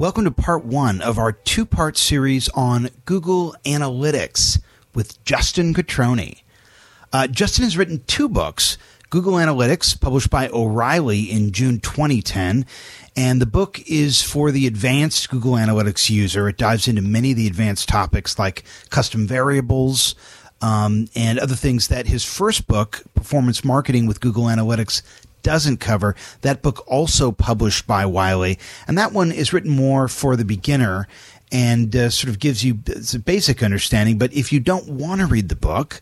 Welcome to part one of our two part series on Google Analytics with Justin Cutroni. Uh, Justin has written two books Google Analytics, published by O'Reilly in June 2010. And the book is for the advanced Google Analytics user. It dives into many of the advanced topics like custom variables, um, and other things that his first book, Performance Marketing with Google Analytics, doesn't cover. That book also published by Wiley, and that one is written more for the beginner and uh, sort of gives you a basic understanding. But if you don't want to read the book,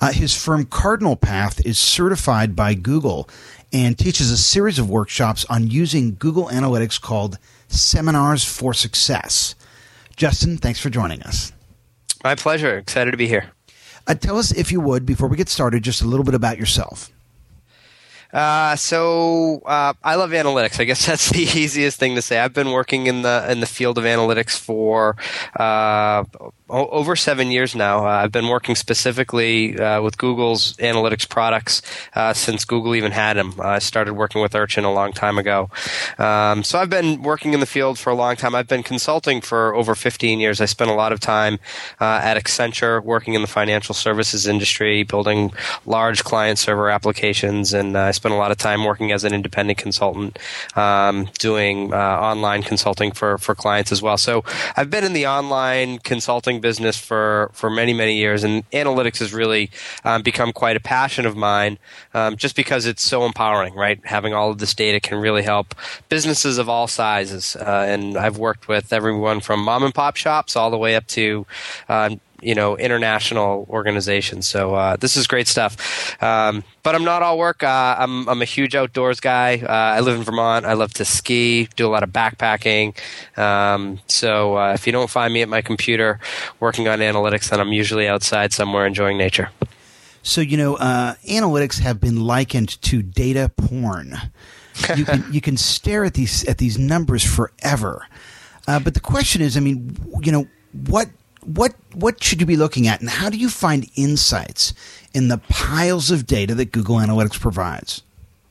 uh, his firm Cardinal Path is certified by Google and teaches a series of workshops on using Google Analytics called Seminars for Success. Justin, thanks for joining us. My pleasure. Excited to be here. Uh, tell us, if you would, before we get started, just a little bit about yourself. Uh, so uh, I love analytics. I guess that's the easiest thing to say. I've been working in the in the field of analytics for uh, over seven years now. Uh, I've been working specifically uh, with Google's analytics products uh, since Google even had them. I started working with Urchin a long time ago. Um, so I've been working in the field for a long time. I've been consulting for over 15 years. I spent a lot of time uh, at Accenture working in the financial services industry, building large client server applications, and uh, I spent a lot of time working as an independent consultant, um, doing online consulting for, for clients as well. So I've been in the online consulting business for, for many, many years, and analytics has really um, become quite a passion of mine um, just because it's so empowering, right? Having all of this data can really help businesses of all sizes. Uh, and I've worked with everyone from mom and pop shops all the way up to um, you know international organizations. So uh, this is great stuff. Um, but I'm not all work. Uh, I'm I'm a huge outdoors guy. Uh, I live in Vermont. I love to ski, do a lot of backpacking. Um, so uh, if you don't find me at my computer working on analytics, then I'm usually outside somewhere enjoying nature. So you know, uh, analytics have been likened to data porn. you can you can stare at these at these numbers forever. Uh, but the question is, I mean, you know, what what what should you be looking at, and how do you find insights in the piles of data that Google Analytics provides?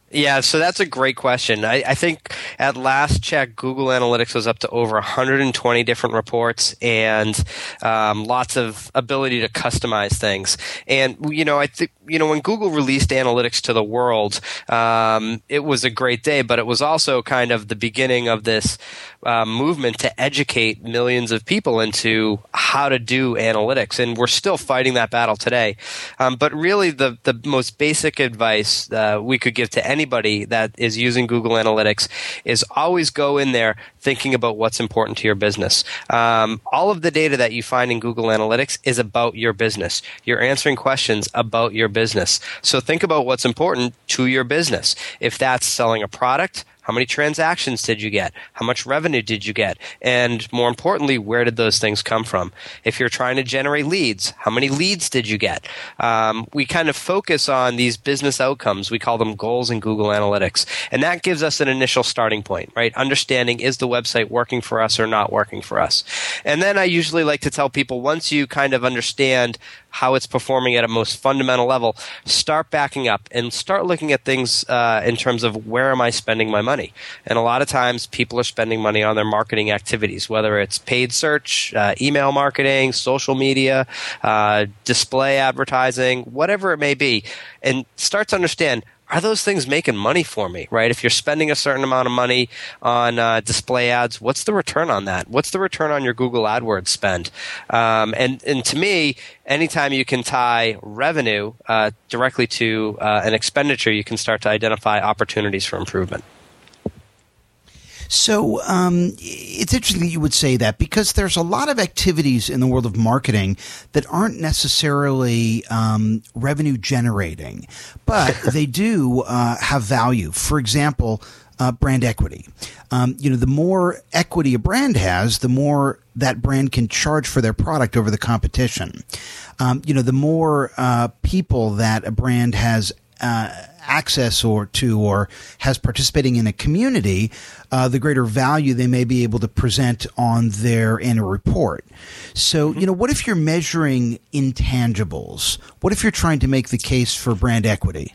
Yeah, so that's a great question. I, I, think at last check, Google Analytics was up to over 120 different reports and um, lots of ability to customize things. And you know, I think you know when Google released analytics to the world, um, it was a great day, but it was also kind of the beginning of this uh, movement to educate millions of people into how to do analytics, and we're still fighting that battle today. Um, but really, the the most basic advice uh, we could give to any anybody that is using Google Analytics is always go in there thinking about what's important to your business. Um, all of the data that you find in Google Analytics is about your business. You're answering questions about your business. So think about what's important to your business. If that's selling a product, how many transactions did you get? How much revenue did you get? And more importantly, where did those things come from? If you're trying to generate leads, how many leads did you get? Um, we kind of focus on these business outcomes. We call them goals in Google Analytics. And that gives us an initial starting point, right? Understanding is the website working for us or not working for us? And then I usually like to tell people once you kind of understand how it's performing at a most fundamental level, start backing up and start looking at things uh, in terms of where am I spending my money. And a lot of times, people are spending money on their marketing activities, whether it's paid search, uh, email marketing, social media, uh, display advertising, whatever it may be, and start to understand are those things making money for me, right? If you're spending a certain amount of money on uh, display ads, what's the return on that? What's the return on your Google AdWords spend? Um, and, and to me, anytime you can tie revenue uh, directly to uh, an expenditure, you can start to identify opportunities for improvement. So um, it's interesting that you would say that because there's a lot of activities in the world of marketing that aren't necessarily um, revenue generating, but they do uh, have value. For example, uh, brand equity. Um, you know, the more equity a brand has, the more that brand can charge for their product over the competition. Um, you know, the more uh, people that a brand has uh, access or to or has participating in a community, uh, the greater value they may be able to present on their annual report. So, you know, what if you're measuring intangibles? What if you're trying to make the case for brand equity?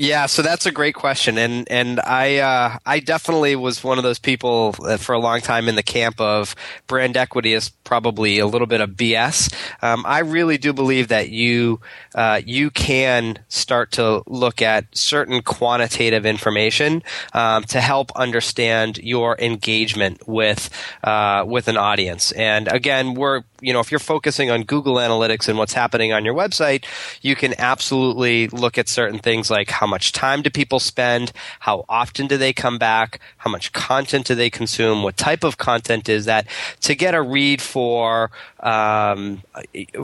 Yeah, so that's a great question, and and I uh, I definitely was one of those people for a long time in the camp of brand equity is probably a little bit of BS. Um, I really do believe that you uh, you can start to look at certain quantitative information um, to help understand your engagement with uh, with an audience. And again, we're you know if you're focusing on Google Analytics and what's happening on your website, you can absolutely look at certain things like how much time do people spend? How often do they come back? How much content do they consume? What type of content is that? To get a read for um,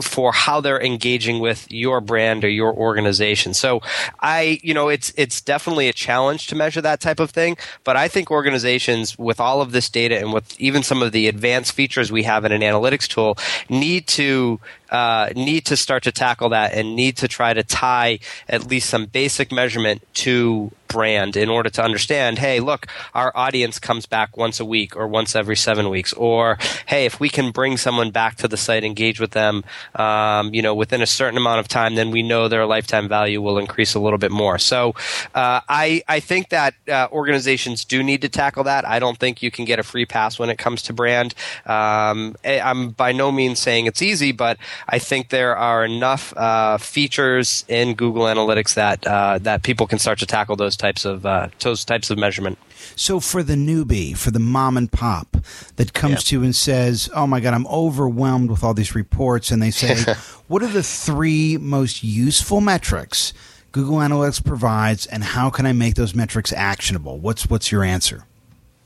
for how they're engaging with your brand or your organization. So I, you know, it's it's definitely a challenge to measure that type of thing. But I think organizations with all of this data and with even some of the advanced features we have in an analytics tool need to uh, need to start to tackle that and need to try to tie at least some basic measurement to brand in order to understand hey look our audience comes back once a week or once every seven weeks. Or hey if we can bring someone back to the site engage with them um, you know within a certain amount of time then we know their lifetime value will increase a little bit more. So uh, I, I think that uh, organizations do need to tackle that. I don't think you can get a free pass when it comes to brand. Um, eh, i'm by no means saying it's easy but I think there are enough uh, features in Google Analytics that uh, that people can start to tackle those types of uh, those types of measurement. So for the newbie, for the mom and pop that comes to you and says, "Oh my God, I'm overwhelmed with all these reports," and they say, "What are the three most useful metrics Google Analytics provides, and how can I make those metrics actionable?" What's what's your answer?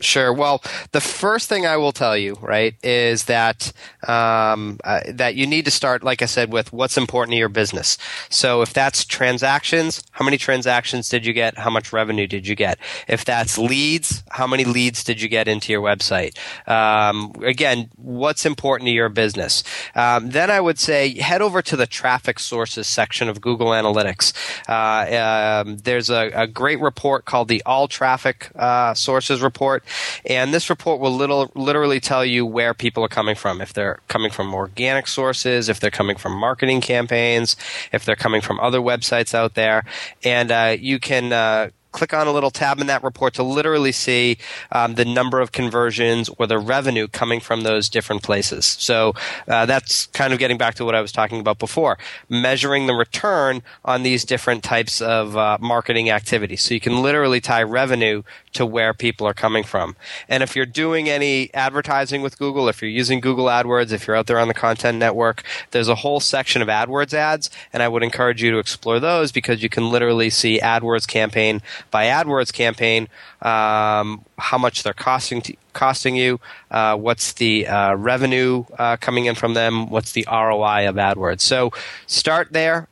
Sure. Well, the first thing I will tell you, right, is that um, uh, that you need to start, like I said, with what's important to your business. So, if that's transactions, how many transactions did you get? How much revenue did you get? If that's leads, how many leads did you get into your website? Um, again, what's important to your business? Um, then I would say head over to the traffic sources section of Google Analytics. Uh, um, there's a, a, great report called the All Traffic uh, Sources Report and this report will little, literally tell you where people are coming from. If they're coming from organic sources, if they're coming from marketing campaigns, if they're coming from other websites out there. And uh, you can uh, click on a little tab in that report to literally see um, the number of conversions or the revenue coming from those different places. So uh, that's kind of getting back to what I was talking about before, measuring the return on these different types of uh, marketing activities. So you can literally tie revenue to where people are coming from. And if you're doing any advertising with Google, if you're using Google AdWords, if you're out there on the content network, there's a whole section of AdWords ads, and I would encourage you to explore those because you can literally see AdWords campaign by AdWords campaign, um, how much they're costing to, costing you, uh, what's the uh, revenue uh, coming in from them, what's the ROI of AdWords. So start there.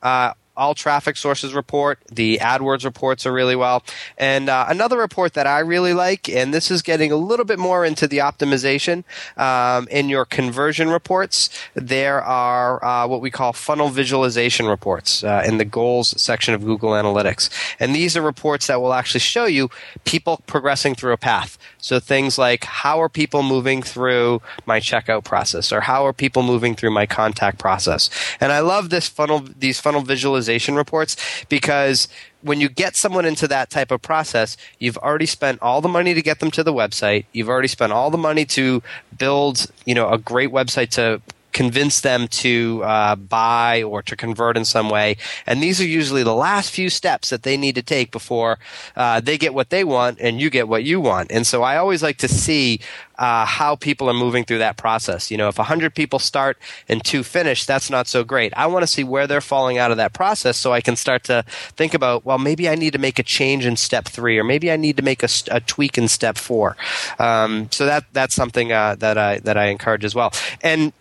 All traffic sources report. The AdWords reports are really well. And uh, another report that I really like, and this is getting a little bit more into the optimization um, in your conversion reports, there are uh, what we call funnel visualization reports uh, in the goals section of Google Analytics. And these are reports that will actually show you people progressing through a path. So things like how are people moving through my checkout process or how are people moving through my contact process. And I love this funnel, these funnel reports because when you get someone into that type of process, you've already spent all the money to get them to the website. You've already spent all the money to build, you know, a great website to convince them to uh, buy or to convert in some way. And these are usually the last few steps that they need to take before uh, they get what they want and you get what you want. And so I always like to see uh, how people are moving through that process. You know, if 100 people start and two finish, that's not so great. I want to see where they're falling out of that process so I can start to think about, well, maybe I need to make a change in step three, or maybe I need to make a, a tweak in step four. Um, so that that's something uh, that I that I encourage as well. And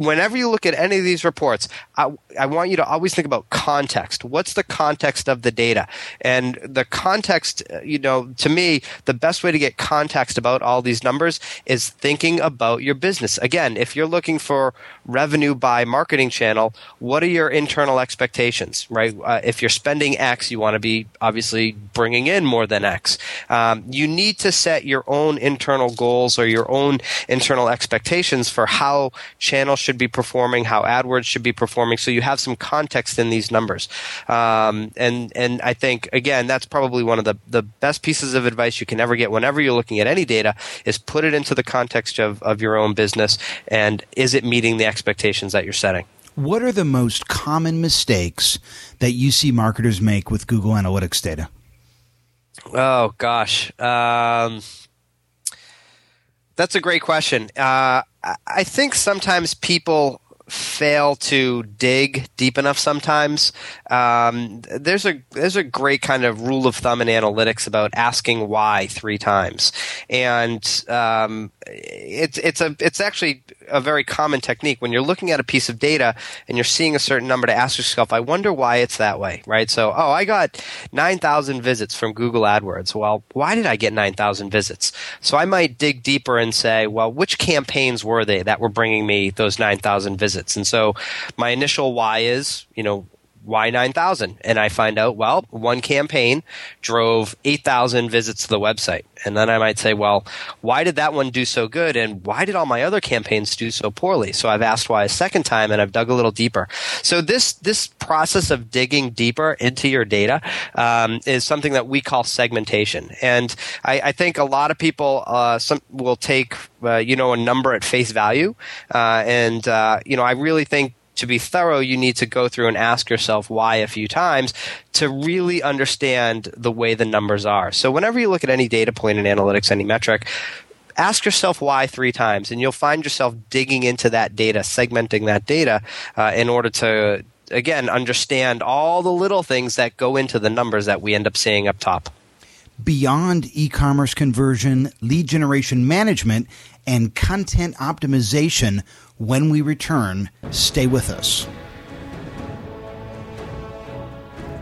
whenever you look at any of these reports, I, I want you to always think about context. What's the context of the data? And the context, uh, you know, to me, the best way to get context about all these numbers is thinking about your business. Again, if you're looking for revenue by marketing channel, what are your internal expectations, right? Uh, if you're spending X, you want to be obviously bringing in more than X. Um, you need to set your own internal goals or your own internal expectations for how channels should be performing, how AdWords should be performing, so you have some context in these numbers. Um, and and I think again that's probably one of the the best pieces of advice you can ever get whenever you're looking at any data is put it into the context of of your own business and is it meeting the expectations that you're setting. What are the most common mistakes that you see marketers make with Google Analytics data? Oh gosh. Um, that's a great question. Uh, I think sometimes people fail to dig deep enough sometimes. Um, there's a there's a great kind of rule of thumb in analytics about asking why three times, and um, it's it's a it's actually a very common technique when you're looking at a piece of data and you're seeing a certain number to ask yourself, I wonder why it's that way, right? So, oh, I got 9,000 visits from Google AdWords. Well, why did I get 9,000 visits? So I might dig deeper and say, well, which campaigns were they that were bringing me those 9,000 visits? And so my initial why is, you know, why 9,000? And I find out, well, one campaign drove 8,000 visits to the website. And then I might say, well, why did that one do so good? And why did all my other campaigns do so poorly? So I've asked why a second time and I've dug a little deeper. So this, this process of digging deeper into your data, um, is something that we call segmentation. And I, I think a lot of people, uh, some will take, uh, you know, a number at face value. Uh, and, uh, you know, I really think to be thorough, you need to go through and ask yourself why a few times to really understand the way the numbers are. So whenever you look at any data point in analytics, any metric, ask yourself why three times, and you'll find yourself digging into that data, segmenting that data uh, in order to, again, understand all the little things that go into the numbers that we end up seeing up top. Beyond e commerce conversion, lead generation management, and content optimization, when we return, stay with us.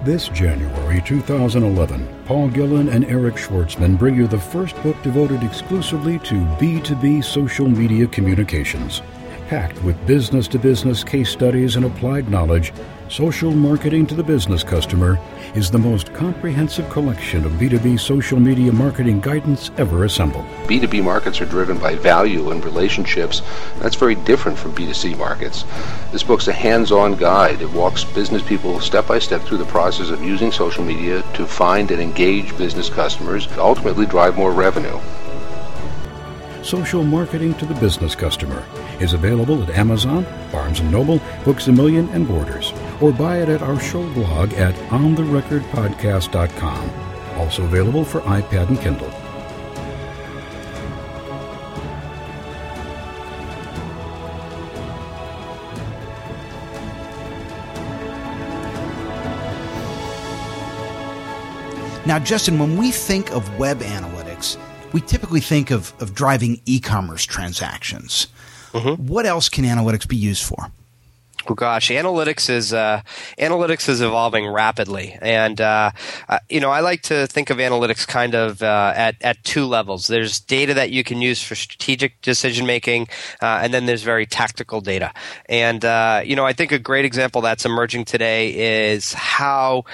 This January 2011, Paul Gillen and Eric Schwartzman bring you the first book devoted exclusively to B2B social media communications. Packed with business to business case studies and applied knowledge, Social Marketing to the Business Customer is the most comprehensive collection of B2B social media marketing guidance ever assembled. B2B markets are driven by value and relationships. That's very different from B2C markets. This book's a hands on guide. It walks business people step by step through the process of using social media to find and engage business customers, ultimately drive more revenue. Social Marketing to the Business Customer is available at Amazon, Barnes & Noble, Books A Million, and Borders, or buy it at our show blog at ontherecordpodcast.com. Also available for iPad and Kindle. Now, Justin, when we think of web analytics, we typically think of, of driving e commerce transactions. Mm-hmm. What else can analytics be used for? Gosh, analytics is uh, analytics is evolving rapidly, and uh, uh, you know I like to think of analytics kind of uh, at at two levels. There's data that you can use for strategic decision making, uh, and then there's very tactical data. And uh, you know I think a great example that's emerging today is how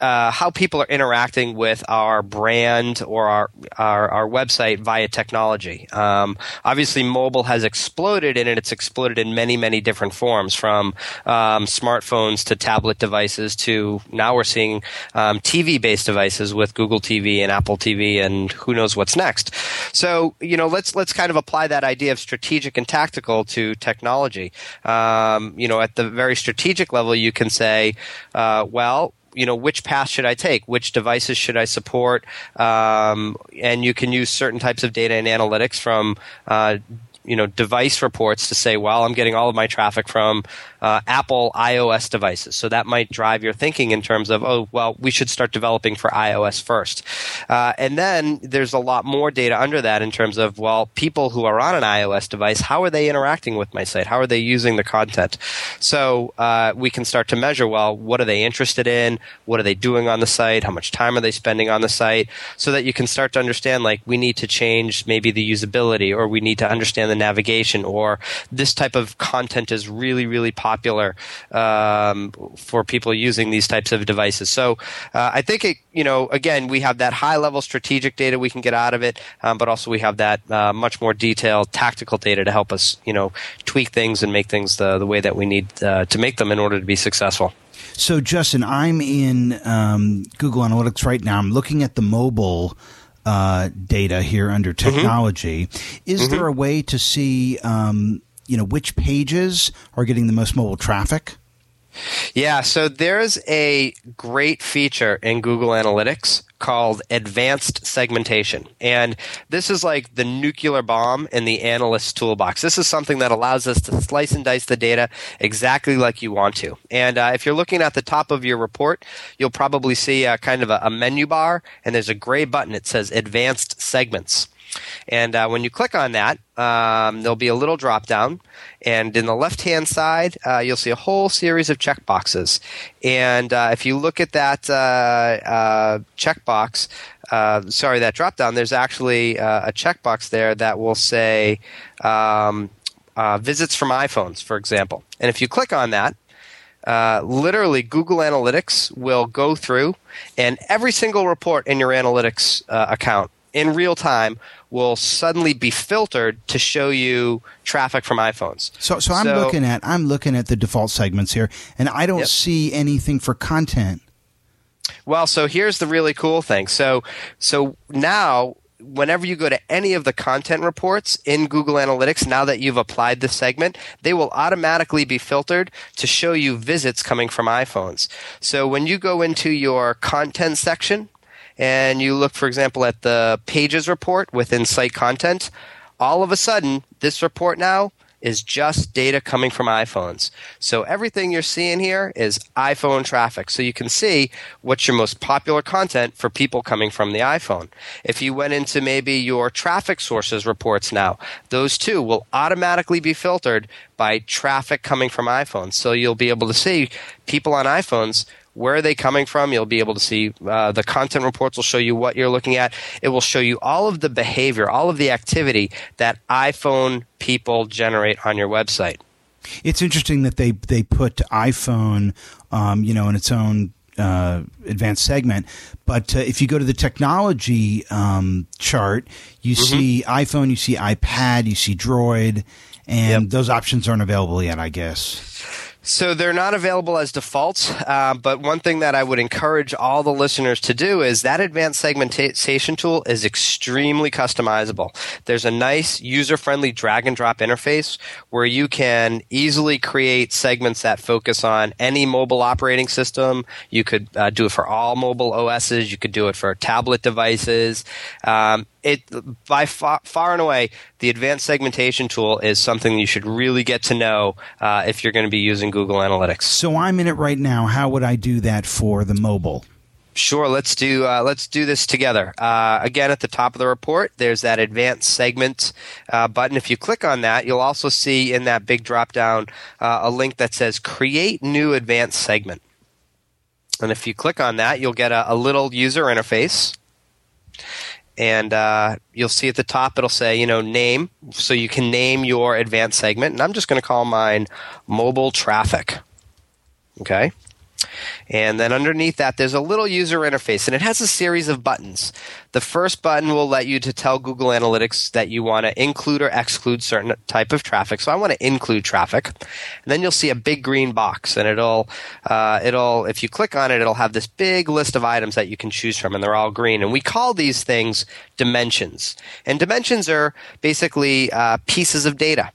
uh, how people are interacting with our brand or our our, our website via technology. Um, obviously, mobile has exploded, and it's exploded in many many different forms, from um, smartphones to tablet devices to now we're seeing um, TV based devices with Google TV and Apple TV, and who knows what's next. So you know, let's let's kind of apply that idea of strategic and tactical to technology. Um, you know, at the very strategic level, you can say, uh, well you know which path should I take, which devices should I support, um, and you can use certain types of data and analytics from uh, you know device reports to say, well, I'm getting all of my traffic from uh, Apple iOS devices. So that might drive your thinking in terms of, oh, well, we should start developing for iOS first. Uh, and then there's a lot more data under that in terms of, well, people who are on an iOS device, how are they interacting with my site? How are they using the content? So uh, we can start to measure, well, what are they interested in? What are they doing on the site? How much time are they spending on the site? So that you can start to understand, like, we need to change maybe the usability or we need to understand the navigation or this type of content is really, really popular popular um, for people using these types of devices. So uh, I think it, you know, again, we have that high level strategic data we can get out of it, um, but also we have that uh, much more detailed tactical data to help us, you know, tweak things and make things the, the way that we need uh, to make them in order to be successful. So, Justin, I'm in um, Google Analytics right now. I'm looking at the mobile. Uh, data here under mm-hmm. technology. Mm-hmm. Is mm-hmm. there a way to see um, you know which pages are getting the most mobile traffic? Yeah, so there's a great feature in Google Analytics called advanced segmentation. And this is like the nuclear bomb in the analyst's toolbox. This is something that allows us to slice and dice the data exactly like you want to. And uh, if you're looking at the top of your report, you'll probably see a kind of a, a menu bar, and there's a gray button. It says advanced segments. And uh, when you click on that, um, there'll be a little drop down. And in the left hand side, uh, you'll see a whole series of checkboxes. And uh, if you look at that uh, uh, checkbox, uh, sorry, that drop down, there's actually a checkbox there that will say um, visits from iPhones, for example. And if you click on that, uh, literally Google Analytics will go through and every single report in your analytics uh, account in real time will suddenly be filtered to show you traffic from iPhones. So, so I'm so, looking at I'm looking at the default segments here, and I don't yep. see anything for content. Well, so here's the really cool thing. So, so now whenever you go to any of the content reports in Google Analytics, now that you've applied the segment, they will automatically be filtered to show you visits coming from iPhones. So when you go into your content section and you look, for example, at the pages report within site content, all of a sudden, this report now is just data coming from iPhones. So everything you're seeing here is iPhone traffic. So you can see what's your most popular content for people coming from the iPhone. If you went into maybe your traffic sources reports now, those too will automatically be filtered by traffic coming from iPhones. So you'll be able to see people on iPhones where are they coming from? You'll be able to see uh, the content reports will show you what you're looking at. It will show you all of the behavior, all of the activity that iPhone people generate on your website. It's interesting that they they put iPhone, um, you know, in its own uh, advanced segment. But uh, if you go to the technology um, chart, you mm-hmm. see iPhone, you see iPad, you see Droid, and yep. those options aren't available yet, I guess. So they're not available as defaults, uh, but one thing that I would encourage all the listeners to do is that advanced segmentation tool is extremely customizable. There's a nice user-friendly drag and drop interface where you can easily create segments that focus on any mobile operating system. You could uh, do it for all mobile OSs. You could do it for tablet devices. Um, it by far, far, and away the advanced segmentation tool is something you should really get to know uh, if you're going to be using Google Analytics. So I'm in it right now. How would I do that for the mobile? Sure, let's do uh, let's do this together. Uh, again, at the top of the report, there's that advanced segment uh, button. If you click on that, you'll also see in that big drop down uh, a link that says "Create New Advanced Segment." And if you click on that, you'll get a, a little user interface and uh, you'll see at the top it'll say you know name so you can name your advanced segment and i'm just going to call mine mobile traffic. Okay and then underneath that, there's a little user interface, and it has a series of buttons. The first button will let you to tell Google Analytics that you want to include or exclude certain type of traffic. So I want to include traffic. And then you'll see a big green box, and it'll uh, it'll if you click on it, it'll have this big list of items that you can choose from, and they're all green. And we call these things dimensions. And dimensions are basically uh, pieces of data.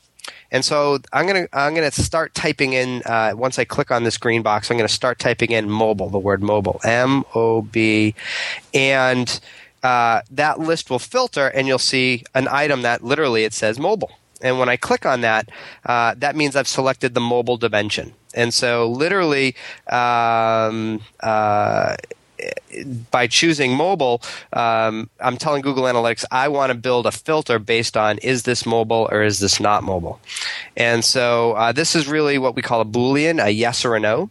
And so I'm gonna I'm gonna start typing in uh, once I click on this green box. I'm gonna start typing in mobile, the word mobile, M O B, and uh, that list will filter, and you'll see an item that literally it says mobile. And when I click on that, uh, that means I've selected the mobile dimension. And so, literally, um, uh, by choosing mobile, um, I'm telling Google Analytics I want to build a filter based on is this mobile or is this not mobile. And so uh, this is really what we call a Boolean, a yes or a no.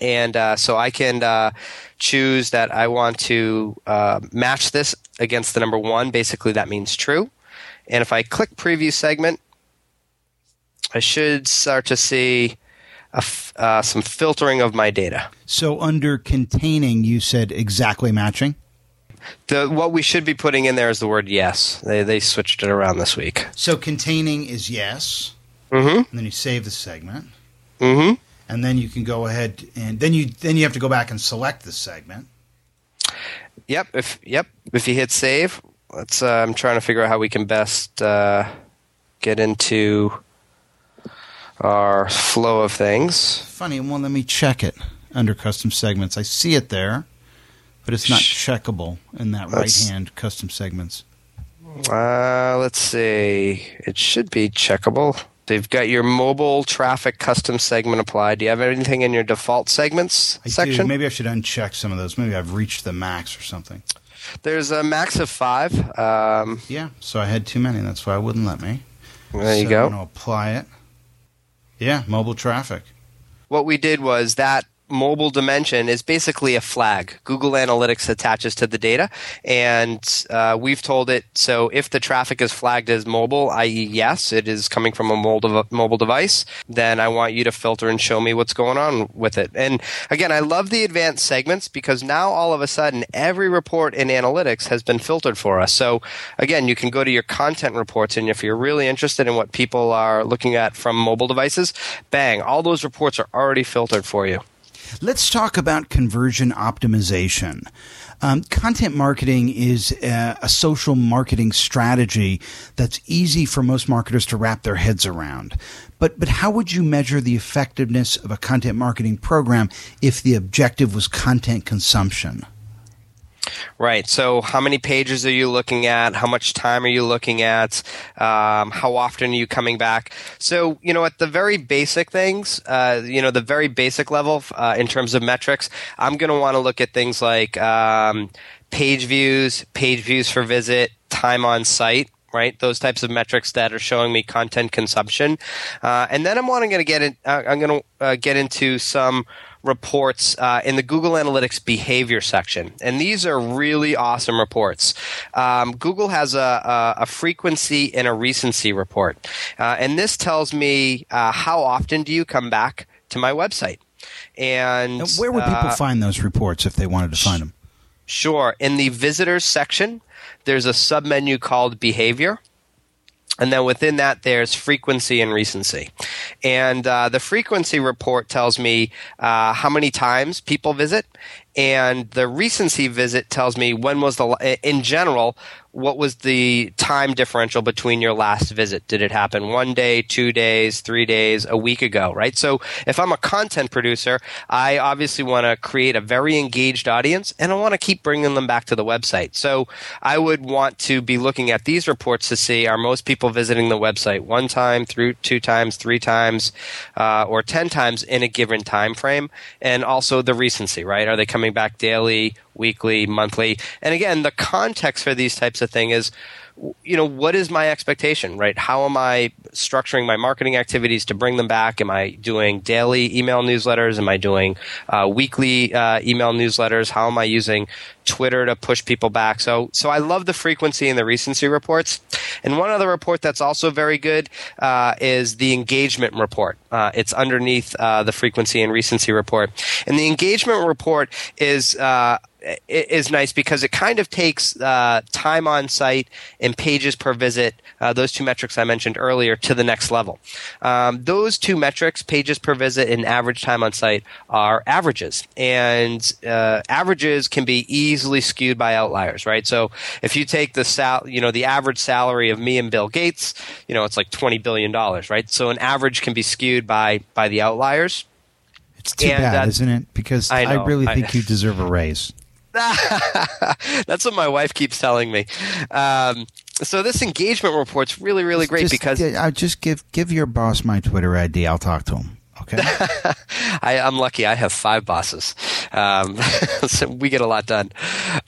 And uh, so I can uh, choose that I want to uh, match this against the number one. Basically, that means true. And if I click preview segment, I should start to see uh, some filtering of my data. So under containing, you said exactly matching. The what we should be putting in there is the word yes. They they switched it around this week. So containing is yes. Mm-hmm. And then you save the segment. Mm-hmm. And then you can go ahead and then you then you have to go back and select the segment. Yep. If yep. If you hit save, let's. Uh, I'm trying to figure out how we can best uh, get into our flow of things. Funny, well, let me check it under custom segments. I see it there, but it's not checkable in that right hand custom segments. Uh, let's see. It should be checkable. They've got your mobile traffic custom segment applied. Do you have anything in your default segments I section? Do. Maybe I should uncheck some of those. Maybe I've reached the max or something. There's a max of five. Um, yeah, so I had too many. That's why it wouldn't let me. There you so go. I'm going to apply it. Yeah, mobile traffic. What we did was that mobile dimension is basically a flag. Google Analytics attaches to the data, and uh, we've told it so if the traffic is flagged as mobile, i.e., yes, it is coming from a mobile device, then I want you to filter and show me what's going on with it. And again, I love the advanced segments because now all of a sudden every report in analytics has been filtered for us. So again, you can go to your content reports, and if you're really interested in what people are looking at from mobile devices, bang, all those reports are already filtered for you. Let's talk about conversion optimization. Um, content marketing is a, a, social marketing strategy that's easy for most marketers to wrap their heads around. But but how would you measure the effectiveness of a content marketing program if the objective was content consumption? Right. So, how many pages are you looking at? How much time are you looking at? Um, how often are you coming back? So, you know, at the very basic things, uh, you know, the very basic level uh, in terms of metrics, I'm going to want to look at things like um, page views, page views for visit, time on site right? Those types of metrics that are showing me content consumption, uh, and then I'm wanting to get in. Uh, I'm going to uh, get into some reports uh, in the Google Analytics behavior section. And these are really awesome reports. Um, Google has a, a, a, frequency and a recency report. Uh, and this tells me uh, how often do you come back to my website. And now, where would people uh, find those reports if they wanted to find them? Sure. In the visitors section, there's a submenu called behavior. And then within that, there's frequency and recency. And uh, the frequency report tells me uh, how many times people visit, and the recency visit tells me when was the, in general, what was the time differential between your last visit? Did it happen one day, two days, three days, a week ago, right? So if I'm a content producer, I obviously want to create a very engaged audience and I want to keep bringing them back to the website. So I would want to be looking at these reports to see are most people visiting the website one time, through two times, three times, uh, or 10 times in a given time frame. And also the recency, right? Are they coming back daily, weekly, monthly. And again, the context for these types of things is you know what is my expectation right? How am i structuring my marketing activities to bring them back? Am i doing daily email newsletters? Am i doing uh, weekly uh, email newsletters? How am i using twitter to push people back. So so i love the frequency and the recency reports. And one other report that's also very good uh, is the engagement report. Uh, it's underneath uh, the frequency and recency report. And the engagement report is uh, is nice because it kind of takes uh, time on site and pages per visit, uh, those two metrics I mentioned earlier, to the next level. Um, those two metrics, pages per visit and average time on site, are averages, and averages can be easily skewed by outliers, right? So if you take the sal- you know the average salary of me and Bill Gates, you know it's like twenty billion dollars, right? So an average can be skewed by by the outliers. It's too And, bad, uh, isn't it? Because I I, know, really I- think you deserve a raise. That's what my wife keeps telling me. Um, so this engagement report's really, really great just, because I just give give your boss my Twitter ID. I'll talk to him. Okay. I, am lucky. I have five bosses, um, so we get a lot done.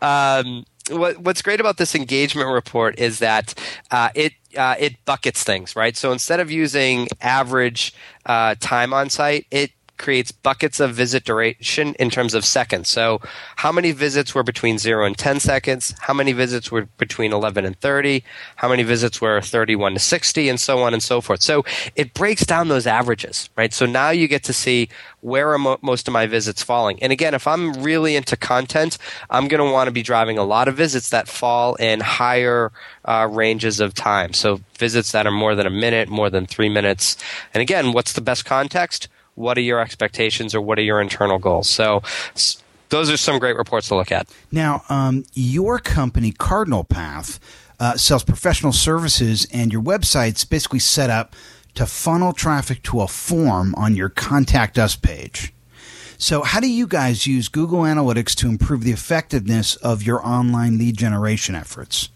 Um, what, what's great about this engagement report is that uh, it uh, it buckets things, right? So instead of using average uh, time on site, it creates buckets of visit duration in terms of seconds. So, how many visits were between 0 and 10 seconds? How many visits were between 11 and 30? How many visits were 31 to 60? And so on and so forth. So, it breaks down those averages, right? So now you get to see where are mo- most of my visits falling. And again, if I'm really into content, I'm going to want to be driving a lot of visits that fall in higher uh, ranges of time. So, visits that are more than a minute, more than three minutes. And again, what's the best context? What are your expectations or what are your internal goals? So those are some great reports to look at. Now, um, your company, Cardinal Path, uh, sells professional services, and your website's basically set up to funnel traffic to a form on your contact us page. So, how do you guys use Google Analytics to improve the effectiveness of your online lead generation efforts?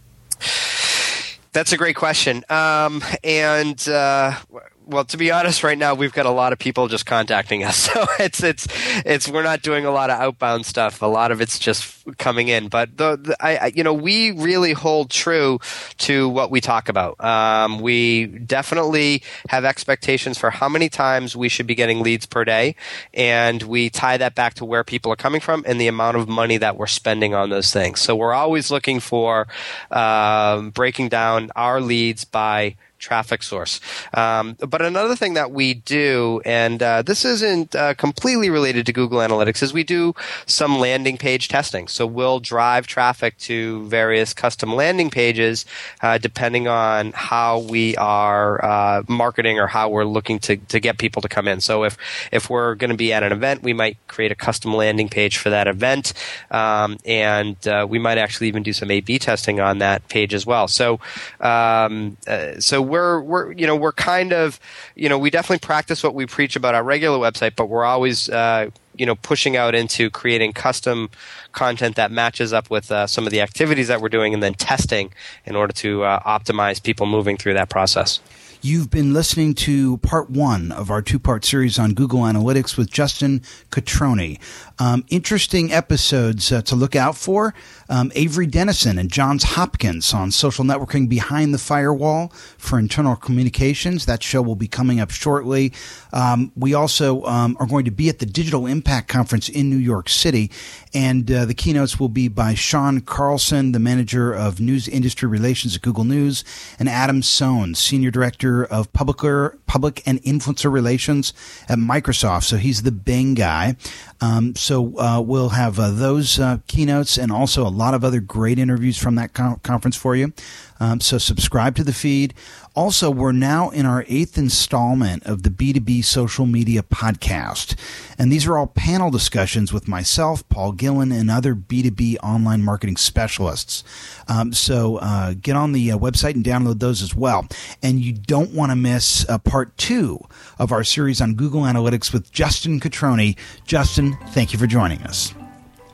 That's a great question. Um, and uh, well, to be honest, right now we've got a lot of people just contacting us, so it's it's it's we're not doing a lot of outbound stuff. A lot of it's just coming in. But the, the I, you know we really hold true to what we talk about. Um, we definitely have expectations for how many times we should be getting leads per day, and we tie that back to where people are coming from and the amount of money that we're spending on those things. So we're always looking for um, breaking down our leads by traffic source. Um, but another thing that we do, and uh, this isn't uh, completely related to Google Analytics, is we do some landing page testing. So we'll drive traffic to various custom landing pages uh, depending on how we are uh, marketing or how we're looking to, to get people to come in. So if, if we're going to be at an event, we might create a custom landing page for that event. Um, and uh, we might actually even do some A-B testing on that page as well. So, um, uh, so we're we're you know we're kind of you know we definitely practice what we preach about our regular website, but we're always uh, you know pushing out into creating custom content that matches up with uh, some of the activities that we're doing, and then testing in order to uh, optimize people moving through that process. You've been listening to part one of our two part series on Google Analytics with Justin Cutroni. Um, interesting episodes uh, to look out for. Um, Avery Dennison and Johns Hopkins on social networking behind the firewall for internal communications. That show will be coming up shortly. Um, we also um, are going to be at the Digital Impact Conference in New York City, and uh, the keynotes will be by Sean Carlson, the manager of news industry relations at Google News, and Adam Sohn, senior director of public public and influencer relations at Microsoft. So he's the Bing guy. Um, so uh, we'll have uh, those uh, keynotes and also a lot of other great interviews from that con- conference for you. Um, so subscribe to the feed. Also, we're now in our eighth installment of the B2B social media podcast. And these are all panel discussions with myself, Paul Gillen, and other B2B online marketing specialists. Um, so uh, get on the uh, website and download those as well. And you don't want to miss uh, part two of our series on Google Analytics with Justin Cutroni. Justin, thank you for joining us.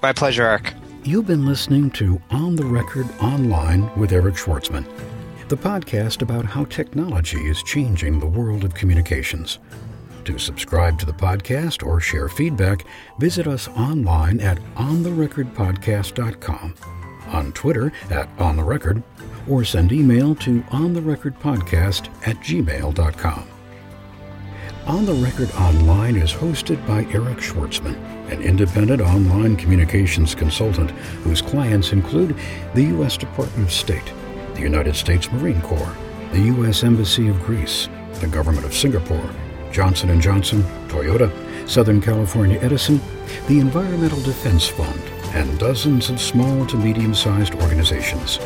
My pleasure, Eric. You've been listening to On the Record Online with Eric Schwartzman, the podcast about how technology is changing the world of communications. To subscribe to the podcast or share feedback, visit us online at ontherecordpodcast.com, on Twitter at ontherecord, or send email to ontherecordpodcast at gmail.com. On the Record Online is hosted by Eric Schwartzman, an independent online communications consultant whose clients include the U.S. Department of State, the United States Marine Corps, the U.S. Embassy of Greece, the Government of Singapore, Johnson & Johnson, Toyota, Southern California Edison, the Environmental Defense Fund, and dozens of small to medium-sized organizations.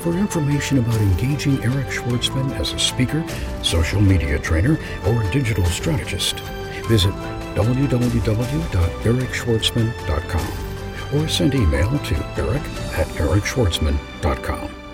For information about engaging Eric Schwartzman as a speaker, social media trainer, or digital strategist, visit www.ericschwartzman.com or send email to eric at ericschwartzman.com.